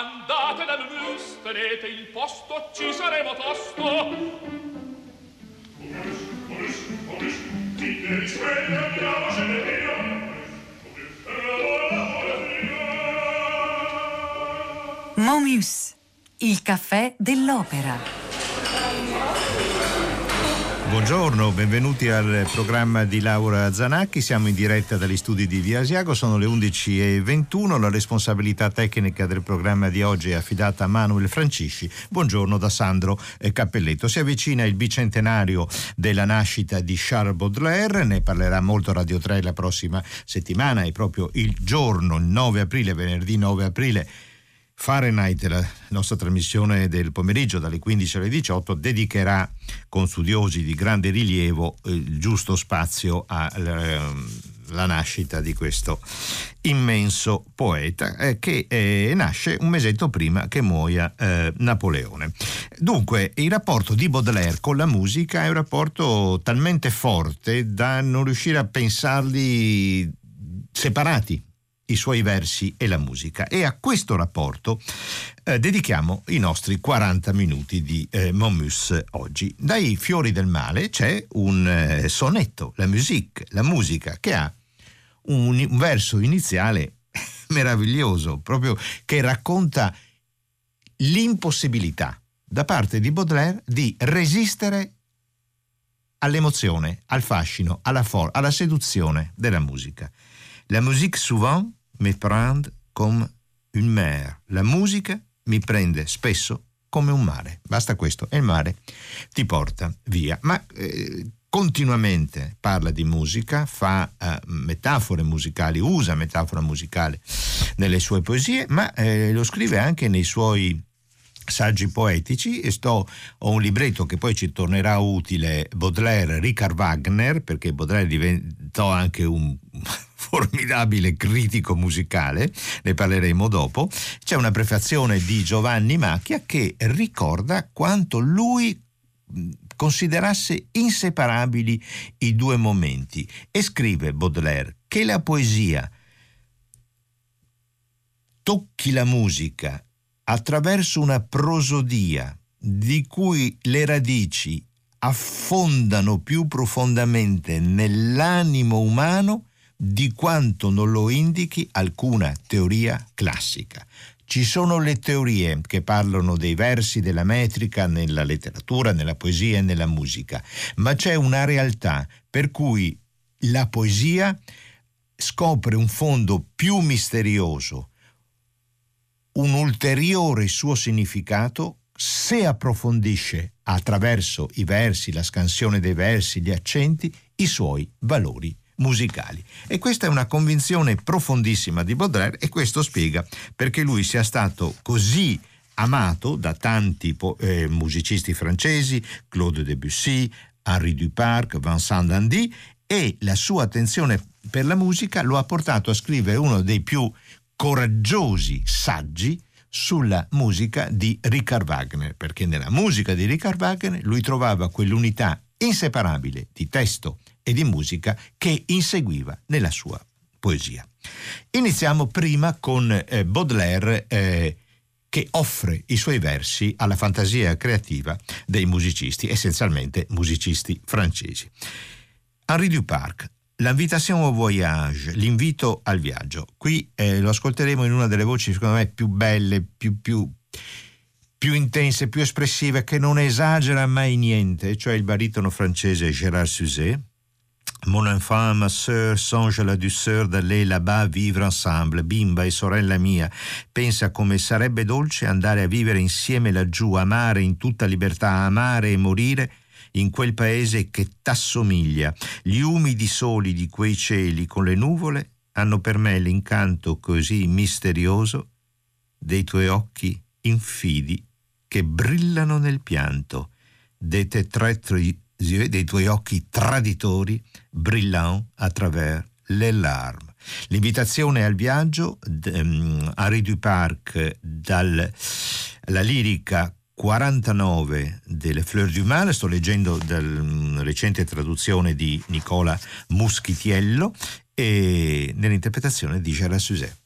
Andate dal mus, tenete il posto, ci saremo tosto. Via. Momus, il caffè dell'opera. Buongiorno, benvenuti al programma di Laura Zanacchi. Siamo in diretta dagli studi di Via Asiago, sono le 11.21. La responsabilità tecnica del programma di oggi è affidata a Manuel Francisci. Buongiorno da Sandro eh, Cappelletto. Si avvicina il bicentenario della nascita di Charles Baudelaire, ne parlerà molto Radio 3 la prossima settimana, è proprio il giorno, il 9 aprile, venerdì 9 aprile Fahrenheit, la nostra trasmissione del pomeriggio dalle 15 alle 18, dedicherà con studiosi di grande rilievo il giusto spazio alla ehm, nascita di questo immenso poeta eh, che eh, nasce un mesetto prima che muoia eh, Napoleone. Dunque, il rapporto di Baudelaire con la musica è un rapporto talmente forte da non riuscire a pensarli separati i suoi versi e la musica. E a questo rapporto eh, dedichiamo i nostri 40 minuti di eh, Momus oggi. Dai fiori del male c'è un eh, sonetto, la musique, la musica, che ha un, un verso iniziale meraviglioso, proprio che racconta l'impossibilità da parte di Baudelaire di resistere all'emozione, al fascino, alla, for- alla seduzione della musica. La musique souvent me prend comme une mer. La musica mi prende spesso come un mare. Basta questo e il mare ti porta via. Ma eh, continuamente parla di musica, fa eh, metafore musicali, usa metafora musicale nelle sue poesie, ma eh, lo scrive anche nei suoi saggi poetici e sto, ho un libretto che poi ci tornerà utile, Baudelaire, Richard Wagner, perché Baudelaire diventò anche un formidabile critico musicale, ne parleremo dopo, c'è una prefazione di Giovanni Macchia che ricorda quanto lui considerasse inseparabili i due momenti e scrive Baudelaire che la poesia tocchi la musica attraverso una prosodia di cui le radici affondano più profondamente nell'animo umano di quanto non lo indichi alcuna teoria classica. Ci sono le teorie che parlano dei versi, della metrica nella letteratura, nella poesia e nella musica, ma c'è una realtà per cui la poesia scopre un fondo più misterioso, un ulteriore suo significato se approfondisce attraverso i versi, la scansione dei versi, gli accenti, i suoi valori musicali. E questa è una convinzione profondissima di Baudelaire e questo spiega perché lui sia stato così amato da tanti eh, musicisti francesi, Claude Debussy, Henri Duparc, Vincent Dandy e la sua attenzione per la musica lo ha portato a scrivere uno dei più coraggiosi saggi sulla musica di Richard Wagner, perché nella musica di Richard Wagner lui trovava quell'unità inseparabile di testo e di musica che inseguiva nella sua poesia. Iniziamo prima con eh, Baudelaire eh, che offre i suoi versi alla fantasia creativa dei musicisti, essenzialmente musicisti francesi. Henri Duparc, L'invitation au voyage, l'invito al viaggio. Qui eh, lo ascolteremo in una delle voci secondo me più belle, più, più, più intense, più espressive, che non esagera mai niente, cioè il baritono francese Gérard Suzet Mon enfant, ma sœur, songe la douceur d'aller là-bas vivre ensemble. Bimba e sorella mia, pensa come sarebbe dolce andare a vivere insieme laggiù, amare in tutta libertà, amare e morire in quel paese che t'assomiglia. Gli umidi soli di quei cieli con le nuvole hanno per me l'incanto così misterioso dei tuoi occhi infidi che brillano nel pianto, dei te tre dei tuoi occhi traditori brillant à travers les larmes. L'invitazione al viaggio, um, Henri Duparc, dalla lirica 49 delle Fleurs du Mal, sto leggendo dalla recente traduzione di Nicola Muschitiello e nell'interpretazione di Gérard Suzet.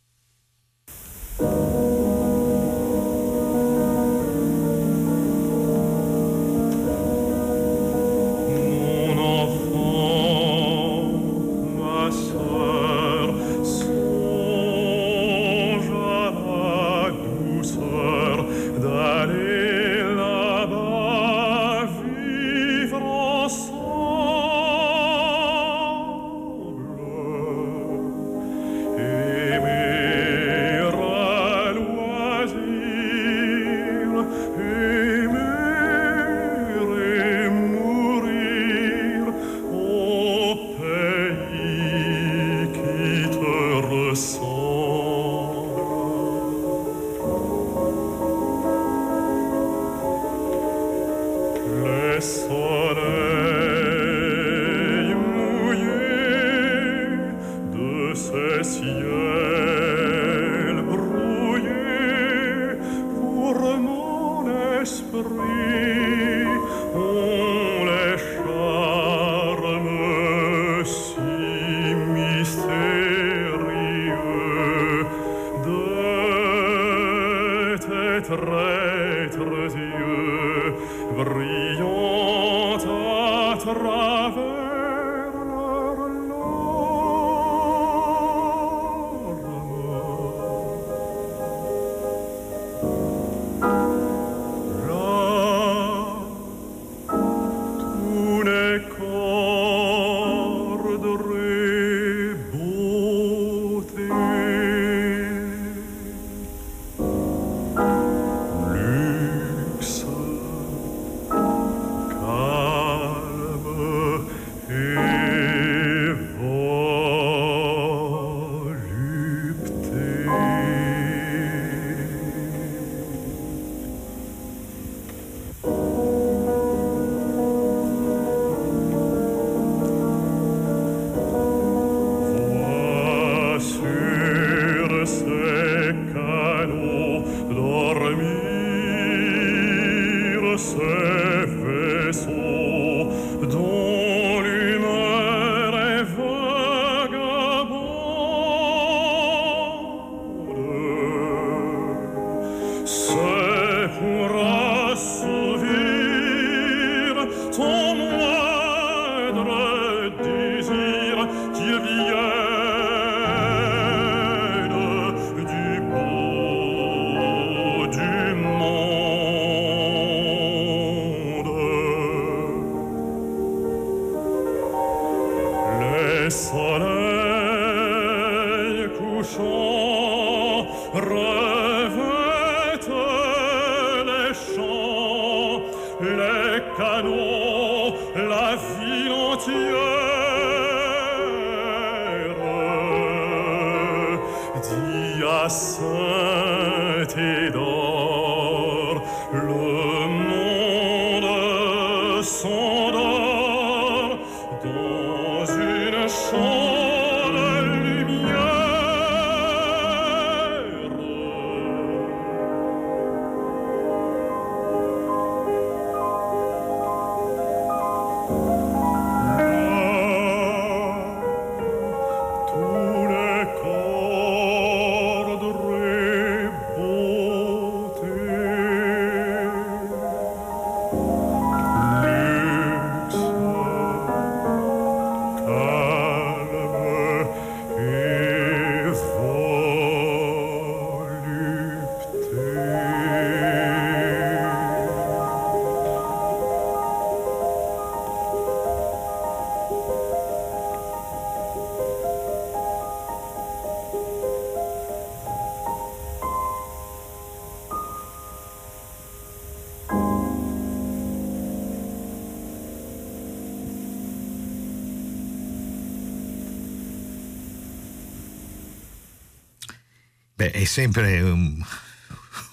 Beh, è sempre un,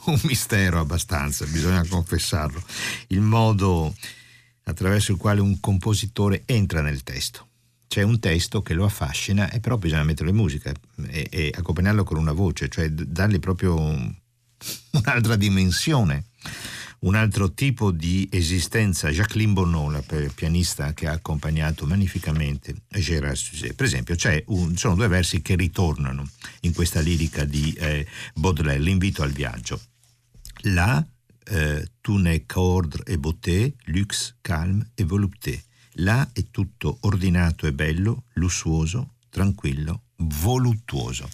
un mistero abbastanza, bisogna confessarlo, il modo attraverso il quale un compositore entra nel testo. C'è un testo che lo affascina e però bisogna mettere musica e, e accompagnarlo con una voce, cioè dargli proprio un, un'altra dimensione un altro tipo di esistenza. Jacqueline Bonneau, la pianista che ha accompagnato magnificamente Gérard Suzet. Per esempio, un, sono due versi che ritornano in questa lirica di eh, Baudelaire, l'invito al viaggio. Là, eh, tu n'es qu'ordre et beauté, luxe, calme et volupté. Là è tutto ordinato e bello, lussuoso, tranquillo, voluttuoso.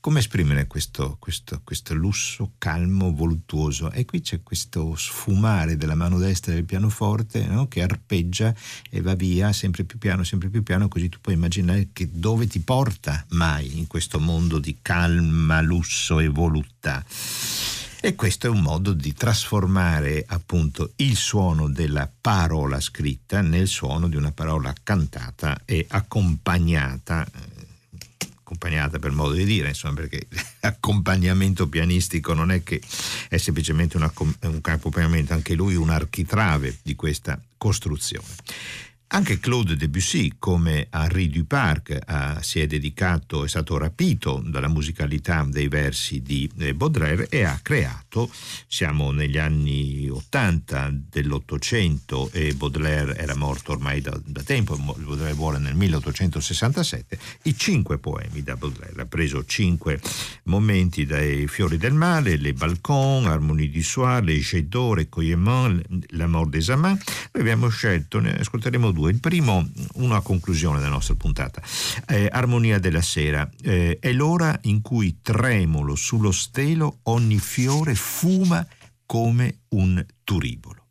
Come esprimere questo, questo, questo, lusso calmo, voluttuoso? E qui c'è questo sfumare della mano destra del pianoforte no? che arpeggia e va via sempre più piano, sempre più piano, così tu puoi immaginare che dove ti porta mai in questo mondo di calma, lusso e voluttà. E questo è un modo di trasformare appunto il suono della parola scritta nel suono di una parola cantata e accompagnata accompagnata per modo di dire, insomma, perché l'accompagnamento pianistico non è che è semplicemente un, accompagnamento, anche lui un architrave di questa costruzione. Anche Claude Debussy, come Henri Duparc, eh, si è dedicato, è stato rapito dalla musicalità dei versi di eh, Baudelaire e ha creato, siamo negli anni 80 dell'Ottocento e Baudelaire era morto ormai da, da tempo, Baudelaire muore nel 1867, i cinque poemi da Baudelaire. Ha preso cinque momenti dai Fiori del Male, Les Balcons, Harmonie du Soir, Les Jets d'Or, Recueillement, La Mort des Amants. Noi abbiamo scelto, ne ascolteremo due due. Il primo, una conclusione della nostra puntata, eh, Armonia della sera. Eh, è l'ora in cui tremolo sullo stelo ogni fiore fuma come un turibolo.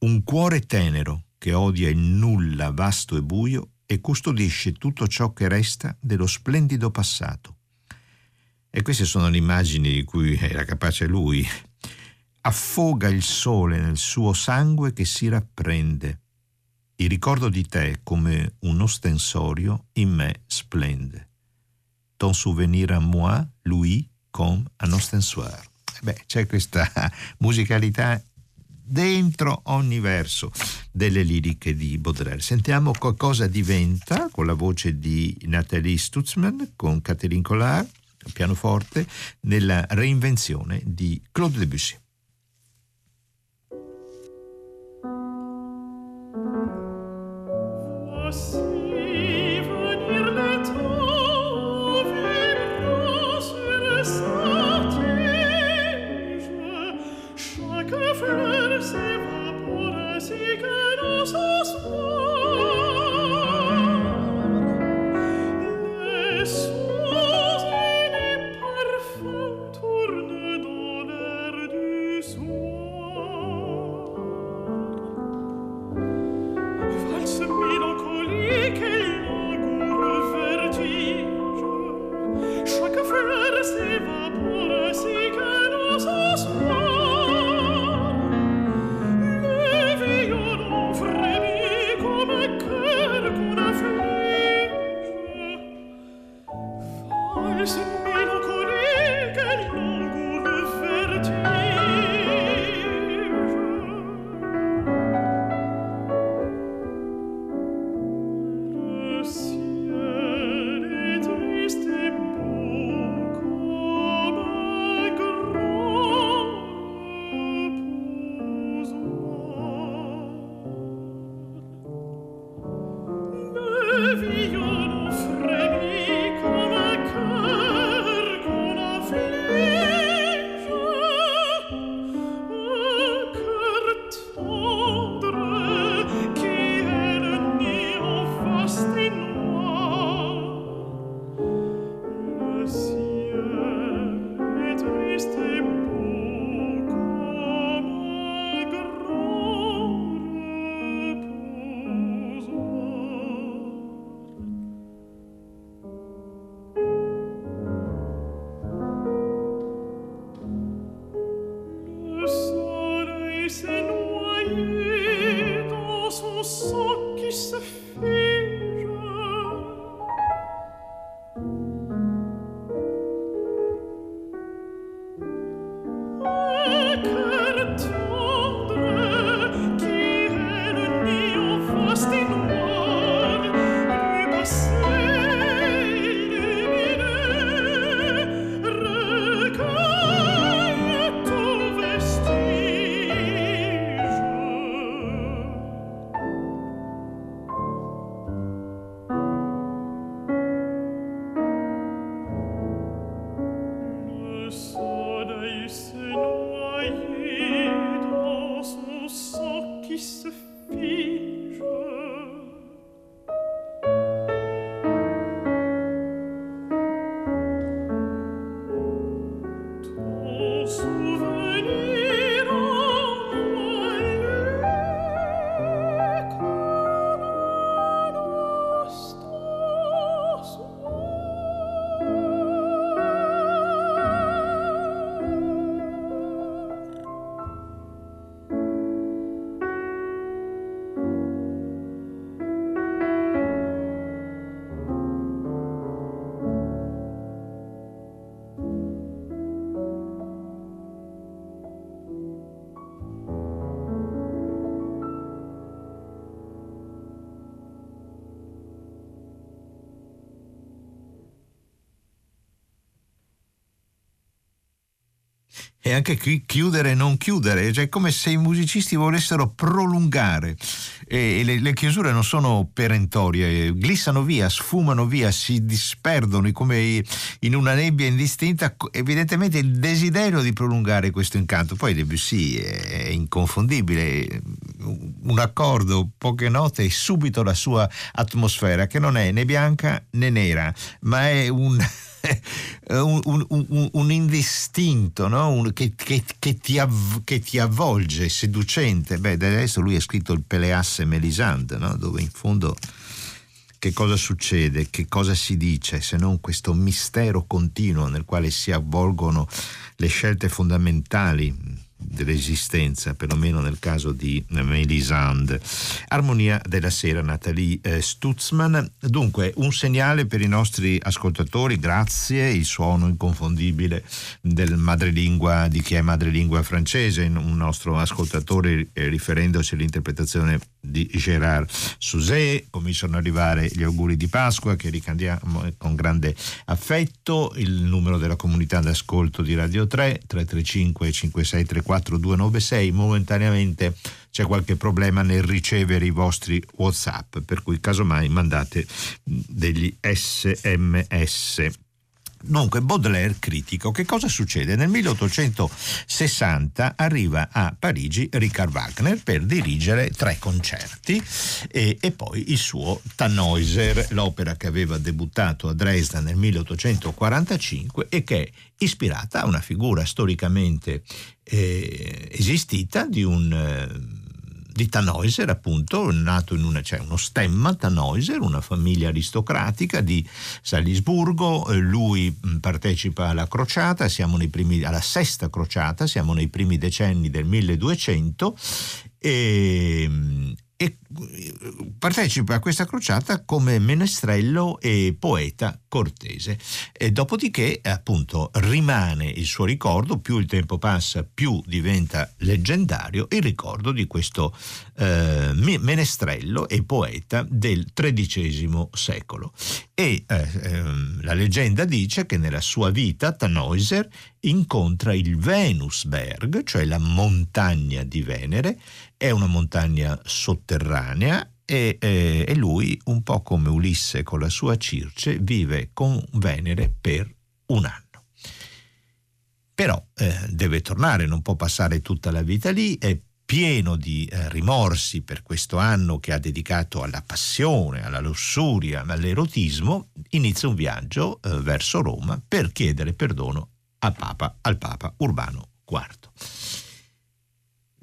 Un cuore tenero che odia il nulla vasto e buio e custodisce tutto ciò che resta dello splendido passato. E queste sono le immagini di cui era capace lui. Affoga il sole nel suo sangue che si rapprende il ricordo di te come un ostensorio in me splende. Ton souvenir à moi, lui, comme un ostensoir. Beh, c'è questa musicalità dentro ogni verso delle liriche di Baudelaire. Sentiamo cosa diventa con la voce di Nathalie Stutzmann con Catherine Collard, pianoforte, nella reinvenzione di Claude Debussy. cross. E anche qui chiudere e non chiudere, cioè come se i musicisti volessero prolungare e le, le chiusure non sono perentorie, glissano via, sfumano via, si disperdono come in una nebbia indistinta, evidentemente il desiderio di prolungare questo incanto. Poi Debussy è inconfondibile, un accordo, poche note e subito la sua atmosfera che non è né bianca né nera, ma è un un, un, un, un, indistinto no? che, che, che, ti av- che, ti avvolge, seducente. Beh, adesso lui ha scritto il Peleasse Melisande, no? dove in fondo che cosa succede, che cosa si dice, se non questo mistero continuo nel quale si avvolgono le scelte fondamentali dell'esistenza, perlomeno nel caso di Melisande. Armonia della sera, Natalie eh, Stutzman. Dunque, un segnale per i nostri ascoltatori, grazie, il suono inconfondibile del madrelingua, di chi è madrelingua francese, un nostro ascoltatore eh, riferendosi all'interpretazione di Gérard Suzet, cominciano ad arrivare gli auguri di Pasqua che ricandiamo con grande affetto, il numero della comunità d'ascolto di Radio 3, 335 5634 296, momentaneamente c'è qualche problema nel ricevere i vostri Whatsapp, per cui casomai mandate degli sms. Dunque, Baudelaire critico. Che cosa succede? Nel 1860 arriva a Parigi Richard Wagner per dirigere tre concerti e, e poi il suo Tannhäuser, l'opera che aveva debuttato a Dresda nel 1845 e che è ispirata a una figura storicamente eh, esistita di un... Eh, di Tannhäuser, appunto, nato in una, c'è uno stemma. Tannhäuser, una famiglia aristocratica di Salisburgo, eh, lui mm, partecipa alla crociata, siamo nei primi, alla sesta crociata, siamo nei primi decenni del 1200 e, mm, e partecipa a questa crociata come menestrello e poeta cortese. E dopodiché, appunto, rimane il suo ricordo, più il tempo passa, più diventa leggendario il ricordo di questo eh, menestrello e poeta del XIII secolo. E eh, ehm, la leggenda dice che nella sua vita Tannhäuser incontra il Venusberg, cioè la montagna di Venere, è una montagna sotterranea e, eh, e, lui, un po' come Ulisse con la sua Circe, vive con Venere per un anno. Però eh, deve tornare, non può passare tutta la vita lì, è pieno di eh, rimorsi per questo anno che ha dedicato alla passione, alla lussuria, all'erotismo, inizia un viaggio eh, verso Roma per chiedere perdono Papa, al Papa Urbano IV.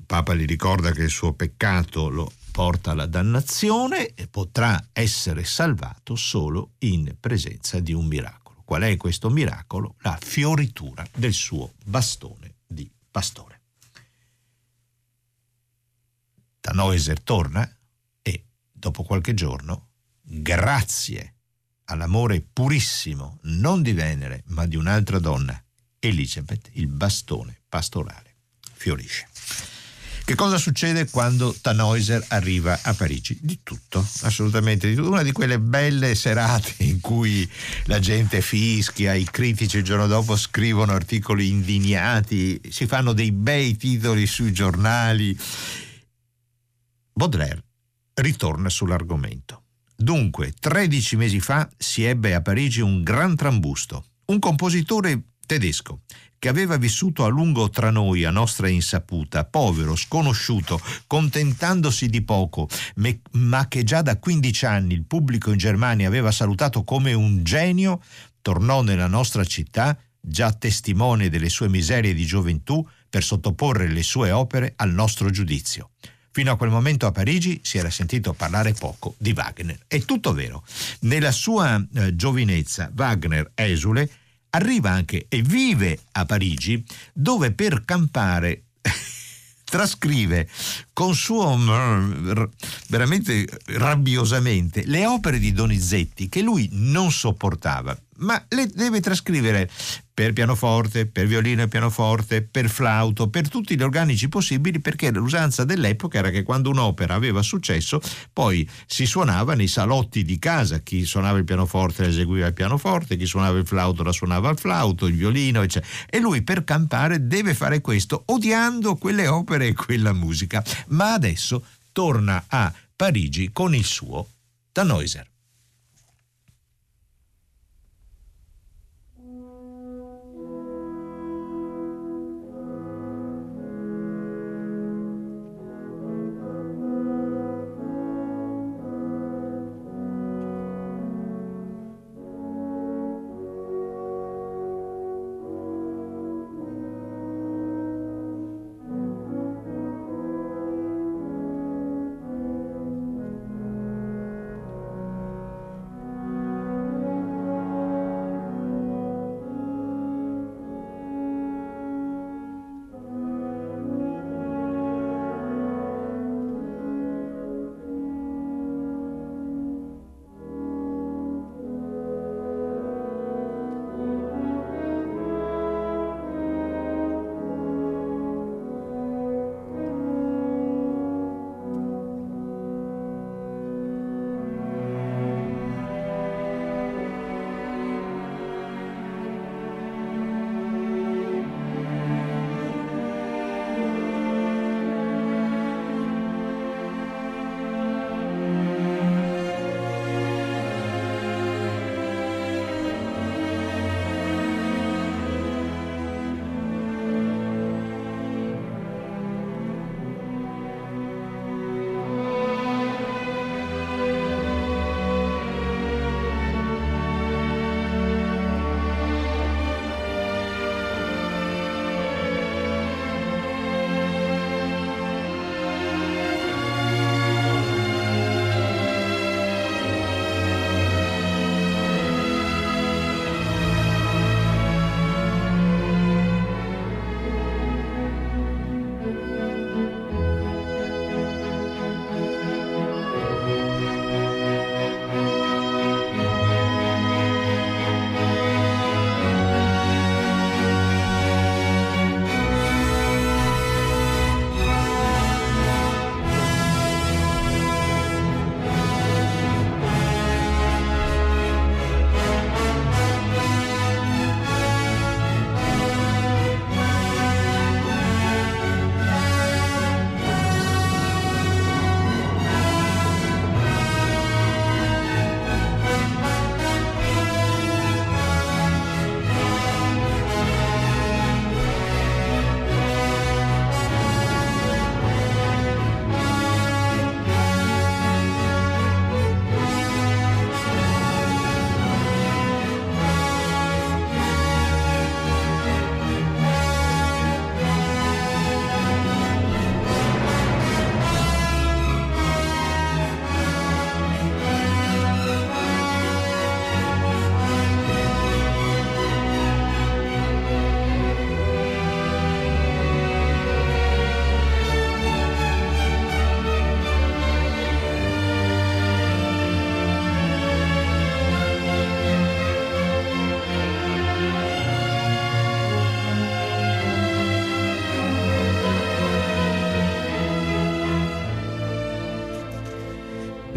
Papa gli ricorda che il suo peccato lo porta alla dannazione e potrà essere salvato solo in presenza di un miracolo. Qual è questo miracolo? La fioritura del suo bastone di pastore. Tannhäuser torna e, dopo qualche giorno, grazie all'amore purissimo, non di Venere, ma di un'altra donna, Elisabeth, il bastone pastorale fiorisce. Che cosa succede quando Tannhäuser arriva a Parigi? Di tutto, assolutamente di tutto. Una di quelle belle serate in cui la gente fischia, i critici il giorno dopo scrivono articoli indignati, si fanno dei bei titoli sui giornali. Baudelaire ritorna sull'argomento. Dunque, 13 mesi fa si ebbe a Parigi un gran trambusto. Un compositore tedesco che aveva vissuto a lungo tra noi a nostra insaputa, povero, sconosciuto, contentandosi di poco, ma che già da 15 anni il pubblico in Germania aveva salutato come un genio, tornò nella nostra città, già testimone delle sue miserie di gioventù, per sottoporre le sue opere al nostro giudizio. Fino a quel momento a Parigi si era sentito parlare poco di Wagner. È tutto vero. Nella sua eh, giovinezza, Wagner esule arriva anche e vive a Parigi, dove per campare trascrive con suo veramente rabbiosamente le opere di Donizetti che lui non sopportava, ma le deve trascrivere per pianoforte, per violino e pianoforte, per flauto, per tutti gli organici possibili, perché l'usanza dell'epoca era che quando un'opera aveva successo, poi si suonava nei salotti di casa, chi suonava il pianoforte la eseguiva il pianoforte, chi suonava il flauto la suonava il flauto, il violino, eccetera. E lui per campare deve fare questo, odiando quelle opere e quella musica. Ma adesso torna a Parigi con il suo Tannhäuser.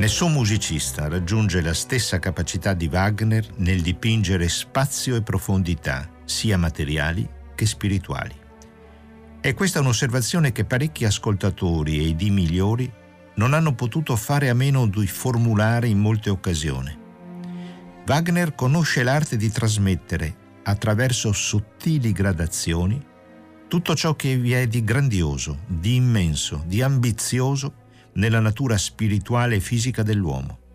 Nessun musicista raggiunge la stessa capacità di Wagner nel dipingere spazio e profondità, sia materiali che spirituali. E questa è un'osservazione che parecchi ascoltatori e i di migliori non hanno potuto fare a meno di formulare in molte occasioni. Wagner conosce l'arte di trasmettere, attraverso sottili gradazioni, tutto ciò che vi è di grandioso, di immenso, di ambizioso nella natura spirituale e fisica dell'uomo.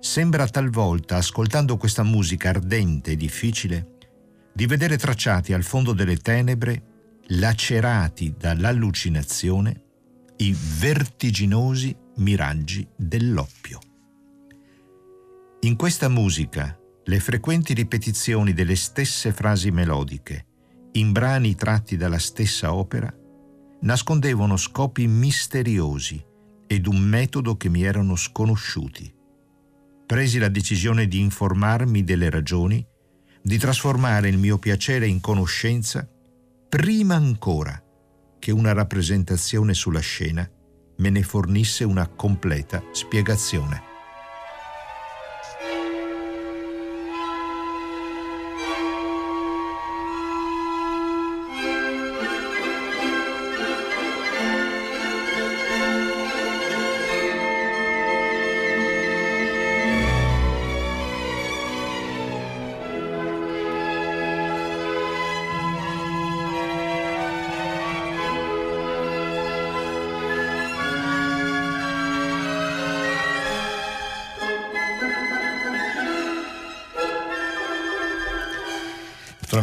Sembra talvolta, ascoltando questa musica ardente e difficile, di vedere tracciati al fondo delle tenebre, lacerati dall'allucinazione, i vertiginosi miraggi dell'oppio. In questa musica, le frequenti ripetizioni delle stesse frasi melodiche, in brani tratti dalla stessa opera, nascondevano scopi misteriosi ed un metodo che mi erano sconosciuti. Presi la decisione di informarmi delle ragioni, di trasformare il mio piacere in conoscenza prima ancora che una rappresentazione sulla scena me ne fornisse una completa spiegazione.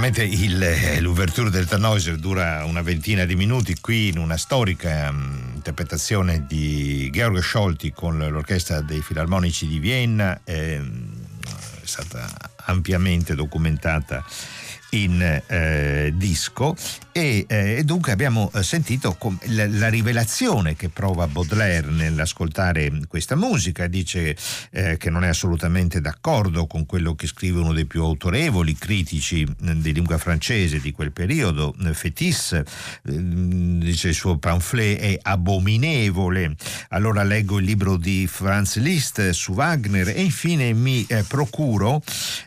Naturalmente il, eh, l'ouverture del Tannhäuser dura una ventina di minuti qui in una storica um, interpretazione di Georg Scholti con l'orchestra dei filarmonici di Vienna, eh, è stata ampiamente documentata in eh, disco. E, eh, dunque abbiamo eh, sentito la, la, rivelazione che prova Baudelaire nell'ascoltare questa musica, dice eh, che non è assolutamente d'accordo con quello che scrive uno dei più autorevoli critici eh, di lingua francese di quel periodo, eh, Fétis, dice il suo pamphlet è abominevole, allora leggo il libro di Franz Liszt su Wagner e infine mi procuro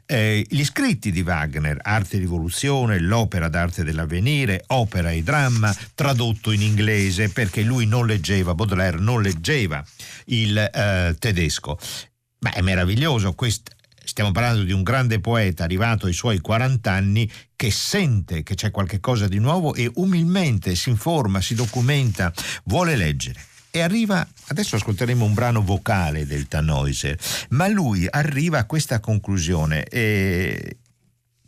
gli scritti di Wagner, Arte e Rivoluzione, l'opera d'arte dell'avvenire, opera e dramma tradotto in inglese perché lui non leggeva, Baudelaire non leggeva il eh, tedesco. Beh, è meraviglioso questo. Stiamo parlando di un grande poeta arrivato ai suoi 40 anni che sente che c'è qualcosa di nuovo e umilmente si informa, si documenta, vuole leggere. E arriva, adesso ascolteremo un brano vocale del Tannhäuser, ma lui arriva a questa conclusione eh,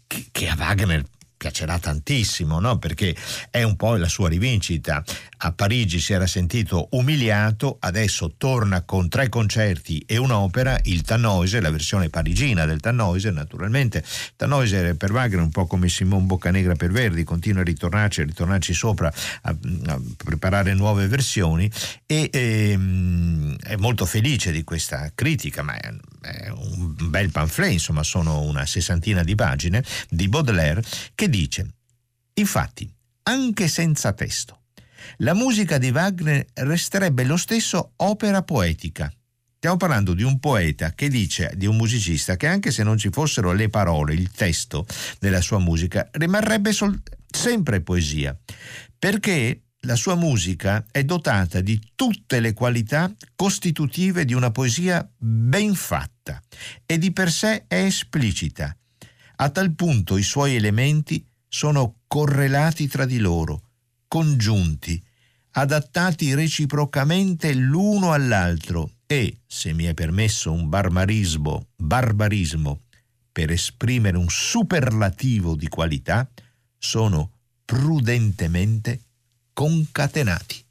che a Wagner piacerà tantissimo, no? perché è un po' la sua rivincita. A Parigi si era sentito umiliato, adesso torna con tre concerti e un'opera, il Tannhäuser, la versione parigina del Tannhäuser, naturalmente. Tannhäuser per Wagner un po' come Simone Boccanegra per Verdi, continua a ritornarci, a ritornarci sopra, a, a preparare nuove versioni e ehm, è molto felice di questa critica, ma è, è un bel pamphlet, insomma sono una sessantina di pagine di Baudelaire che dice, infatti, anche senza testo, la musica di Wagner resterebbe lo stesso opera poetica. Stiamo parlando di un poeta che dice, di un musicista, che anche se non ci fossero le parole, il testo della sua musica, rimarrebbe sol- sempre poesia, perché la sua musica è dotata di tutte le qualità costitutive di una poesia ben fatta e di per sé è esplicita, a tal punto i suoi elementi sono correlati tra di loro, congiunti, adattati reciprocamente l'uno all'altro e, se mi è permesso un barbarismo, barbarismo per esprimere un superlativo di qualità, sono prudentemente concatenati.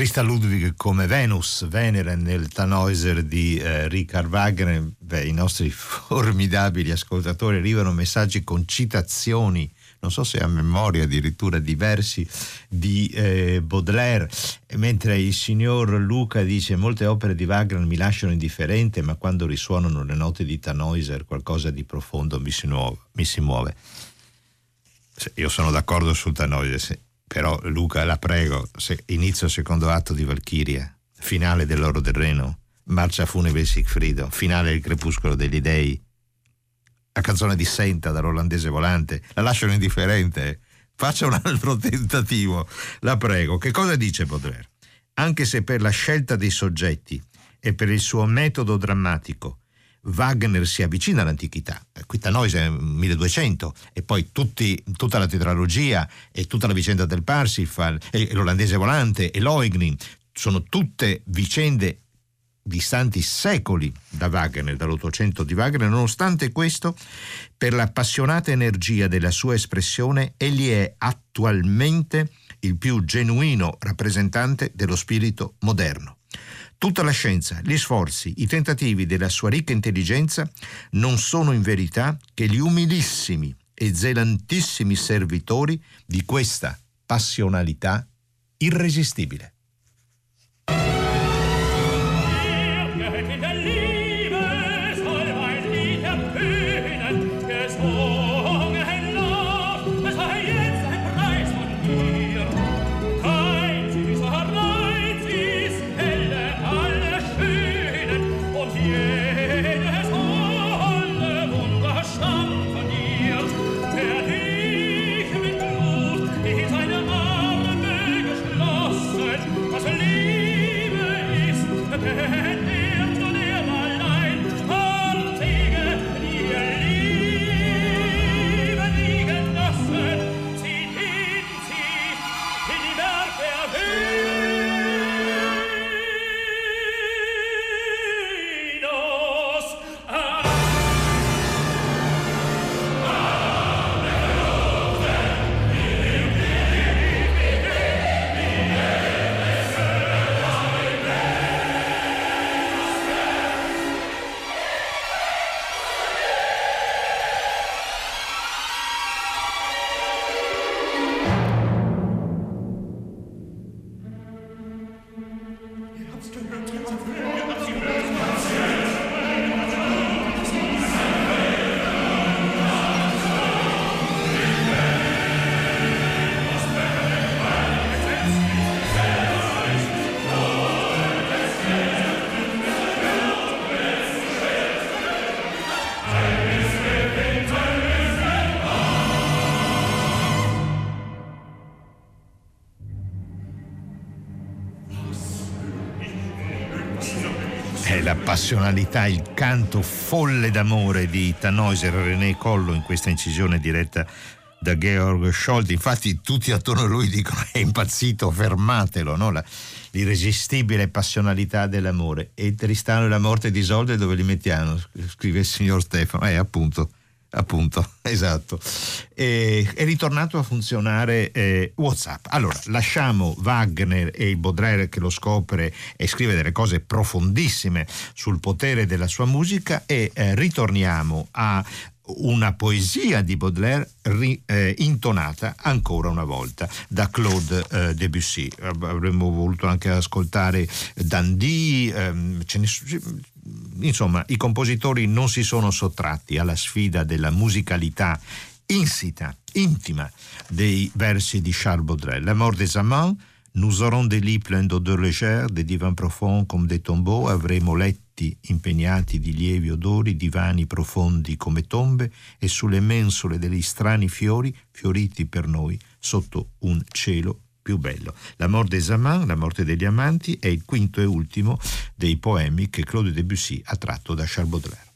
Christa Ludwig come Venus, Venere nel Tannhäuser di eh, Richard Wagner. Beh, I nostri formidabili ascoltatori arrivano messaggi con citazioni non so se a memoria addirittura diversi di eh, Baudelaire, mentre il signor Luca dice molte opere di Wagner mi lasciano indifferente, ma quando risuonano le note di Tannhäuser qualcosa di profondo mi si, muove. Mi si muove. Io sono d'accordo su Tannhäuser, però Luca la prego, se inizio il secondo atto di Valchiria, finale dell'Oro del Reno, marcia funebre Sigfrido, finale del Crepuscolo degli Dei, la canzone di Senta dall'olandese volante, la lasciano indifferente. Faccia un altro tentativo, la prego. Che cosa dice Baudelaire? Anche se per la scelta dei soggetti e per il suo metodo drammatico Wagner si avvicina all'antichità, qui Tanoise è 1200 e poi tutti, tutta la tetralogia e tutta la vicenda del Parsifal e l'olandese volante e l'Oignin sono tutte vicende distanti secoli da Wagner, dall'Ottocento di Wagner, nonostante questo, per l'appassionata energia della sua espressione, egli è attualmente il più genuino rappresentante dello spirito moderno. Tutta la scienza, gli sforzi, i tentativi della sua ricca intelligenza non sono in verità che gli umilissimi e zelantissimi servitori di questa passionalità irresistibile. Passionalità, il canto folle d'amore di Tannhäuser René Collo in questa incisione diretta da Georg Scholti. Infatti tutti attorno a lui dicono è impazzito, fermatelo, no? La, l'irresistibile passionalità dell'amore. E Tristano e la morte di Isolde dove li mettiamo? Scrive il signor Stefano. Eh, appunto appunto, esatto. E, è ritornato a funzionare eh, WhatsApp. Allora, lasciamo Wagner e il Baudelaire che lo scopre e scrive delle cose profondissime sul potere della sua musica e eh, ritorniamo a una poesia di Baudelaire ri, eh, intonata ancora una volta da Claude eh, Debussy. Avremmo voluto anche ascoltare Dandy, ehm, ne, insomma i compositori non si sono sottratti alla sfida della musicalità insita, intima dei versi di Charles Baudelaire. La mort des amants, nous aurons des lits pleins d'odeurs légères, des divans profonds comme des tombeaux, avremo letti impegnati di lievi odori, divani profondi come tombe e sulle mensole degli strani fiori fioriti per noi sotto un cielo più bello. La morte des amants, la morte degli amanti, è il quinto e ultimo dei poemi che Claude Debussy ha tratto da Charles Baudelaire.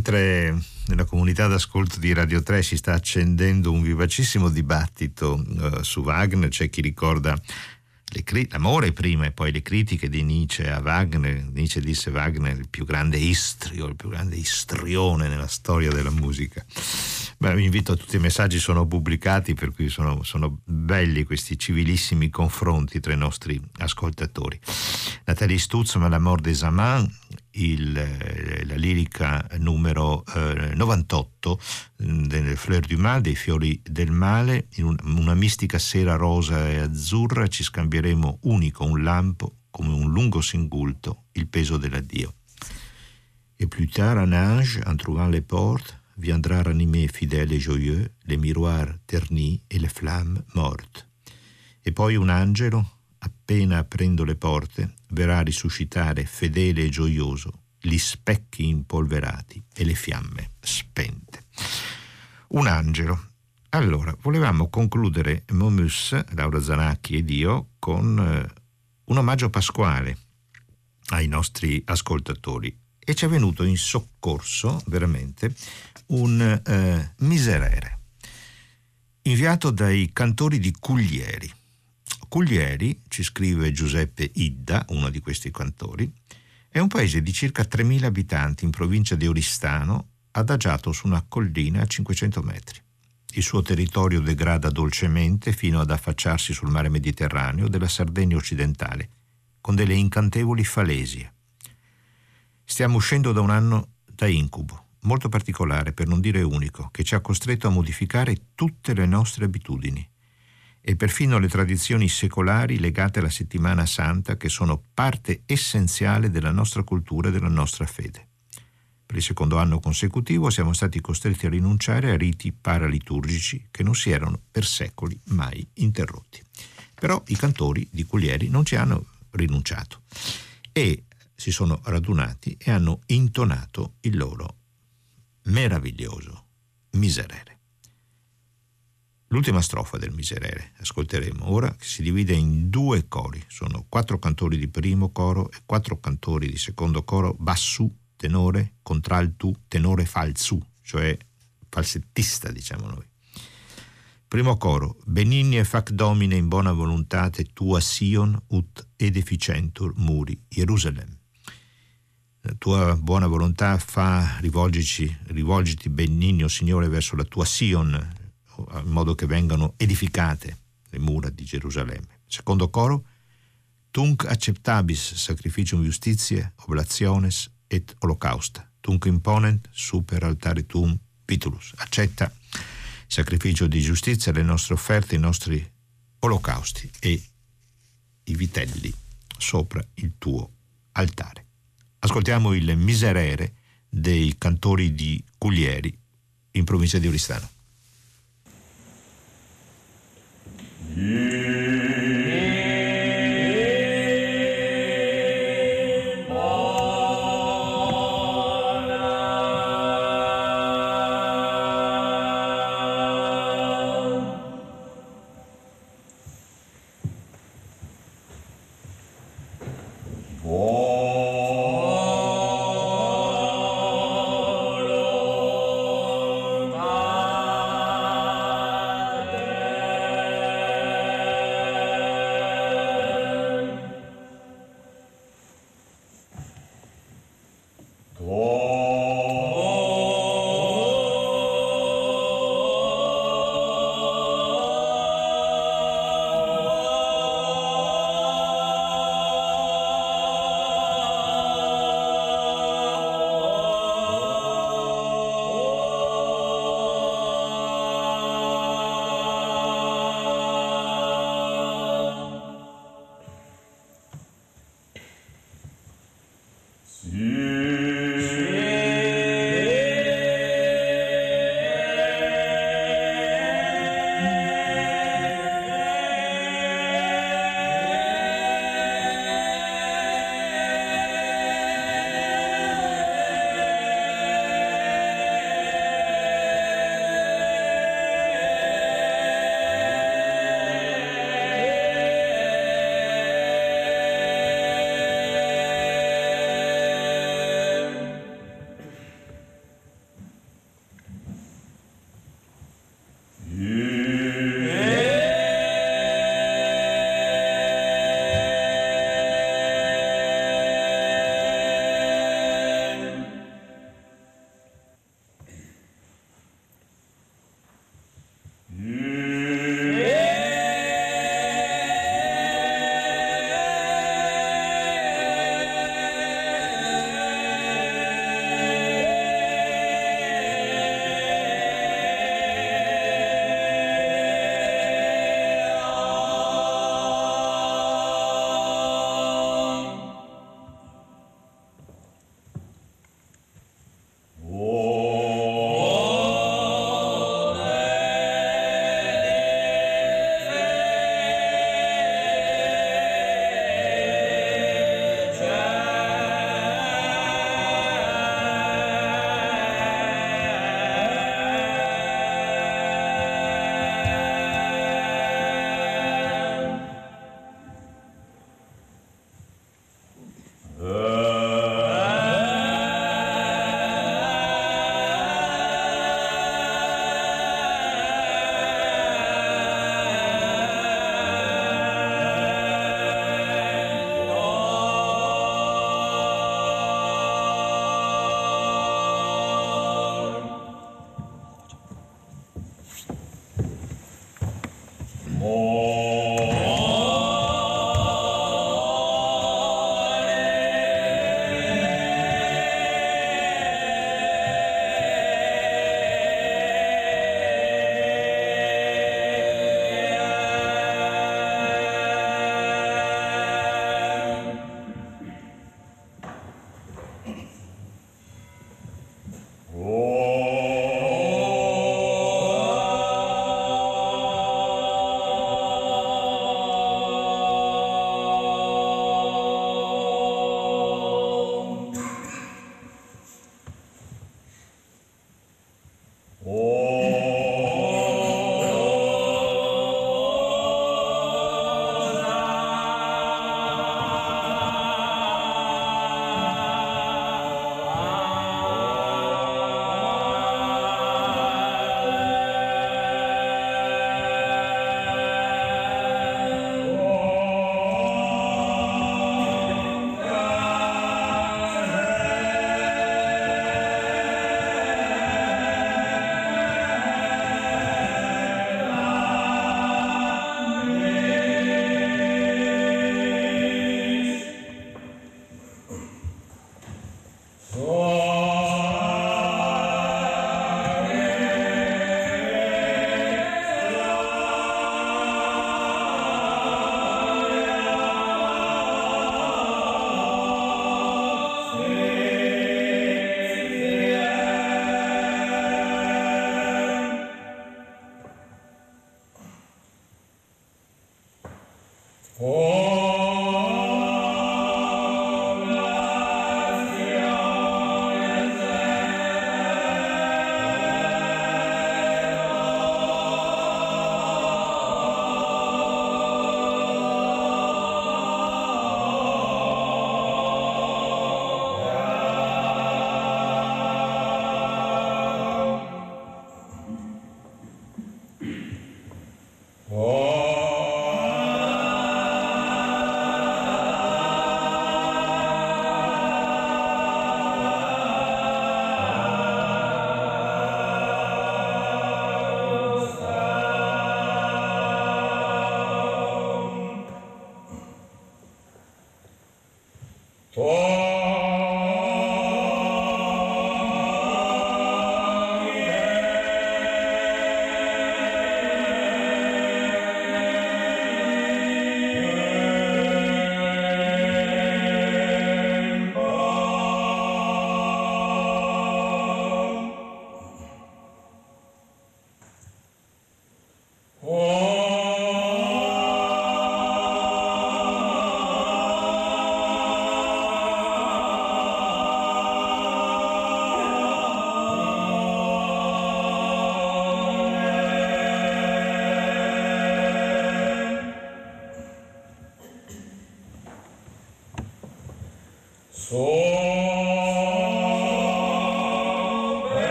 Mentre nella comunità d'ascolto di Radio 3 si sta accendendo un vivacissimo dibattito uh, su Wagner, c'è chi ricorda cri- l'amore prima e poi le critiche di Nietzsche a Wagner. Nietzsche disse Wagner il più grande istrio, il più grande istrione nella storia della musica. Beh, vi invito a tutti i messaggi, sono pubblicati, per cui sono, sono belli questi civilissimi confronti tra i nostri ascoltatori. Nathalie Stutzman, La mort des amants, il, eh, la lirica numero eh, 98 mm, delle Fleur du Mal, dei fiori del male, in un, una mistica sera rosa e azzurra ci scambieremo unico un lampo come un lungo singulto il peso dell'addio. Et plus tard un ange, en trouvant les portes, viendra ranimer fidèle et joyeux les miroirs ternis et les flammes mortes. E poi un angelo, appena aprendo le porte, verrà a risuscitare fedele e gioioso gli specchi impolverati e le fiamme spente. Un angelo. Allora, volevamo concludere Momus, Laura Zanacchi ed io con eh, un omaggio pasquale ai nostri ascoltatori e ci è venuto in soccorso veramente un eh, miserere inviato dai cantori di Cuglieri. Cuglieri, ci scrive Giuseppe Idda, uno di questi cantori, è un paese di circa 3.000 abitanti in provincia di Oristano, adagiato su una collina a 500 metri. Il suo territorio degrada dolcemente fino ad affacciarsi sul mare Mediterraneo della Sardegna occidentale, con delle incantevoli falesie. Stiamo uscendo da un anno da incubo, molto particolare, per non dire unico, che ci ha costretto a modificare tutte le nostre abitudini e perfino le tradizioni secolari legate alla settimana santa che sono parte essenziale della nostra cultura e della nostra fede. Per il secondo anno consecutivo siamo stati costretti a rinunciare a riti paraliturgici che non si erano per secoli mai interrotti. Però i cantori di Culieri non ci hanno rinunciato e si sono radunati e hanno intonato il loro meraviglioso miserere. L'ultima strofa del miserere. Ascolteremo ora che si divide in due cori, sono quattro cantori di primo coro e quattro cantori di secondo coro, bassù, tenore, contraltu, tenore falsu, cioè falsettista diciamo noi. Primo coro, benigni e fac domine in buona volontate tua Sion ut edificentur muri Jerusalem. La tua buona volontà fa rivolgici, rivolgiti benigno Signore verso la tua Sion, in modo che vengano edificate le mura di Gerusalemme. Secondo coro, tunc acceptabis sacrificium justitiae, oblationes et holocausta, tunc imponent super altare tuum vitulus. Accetta il sacrificio di giustizia, le nostre offerte, i nostri olocausti e i vitelli sopra il tuo altare. Ascoltiamo il Miserere dei cantori di Cuglieri, in provincia di Oristano. Yeah.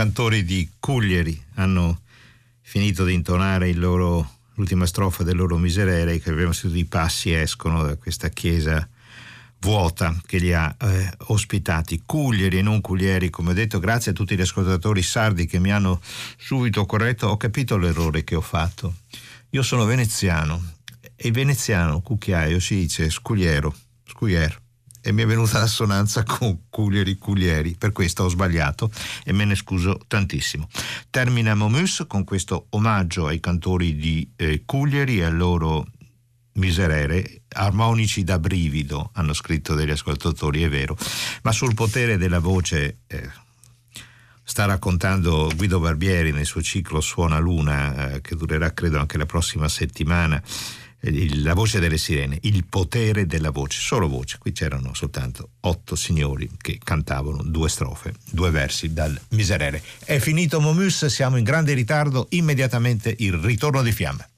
Cantori di Cuglieri hanno finito di intonare loro, l'ultima strofa del loro miserere che abbiamo sentito i passi escono da questa chiesa vuota che li ha eh, ospitati, Cuglieri e non Cuglieri, come ho detto, grazie a tutti gli ascoltatori sardi che mi hanno subito corretto, ho capito l'errore che ho fatto. Io sono veneziano e veneziano, cucchiaio, si dice scugliero, scuglier e mi è venuta l'assonanza con Cuglieri Cuglieri, per questo ho sbagliato e me ne scuso tantissimo. Termina Momus con questo omaggio ai cantori di eh, Cuglieri e al loro miserere, armonici da brivido, hanno scritto degli ascoltatori, è vero, ma sul potere della voce eh, sta raccontando Guido Barbieri nel suo ciclo Suona Luna, eh, che durerà credo anche la prossima settimana la voce delle sirene, il potere della voce, solo voce. Qui c'erano soltanto otto signori che cantavano due strofe, due versi dal Miserere. È finito Momus, siamo in grande ritardo, immediatamente il ritorno di fiamme.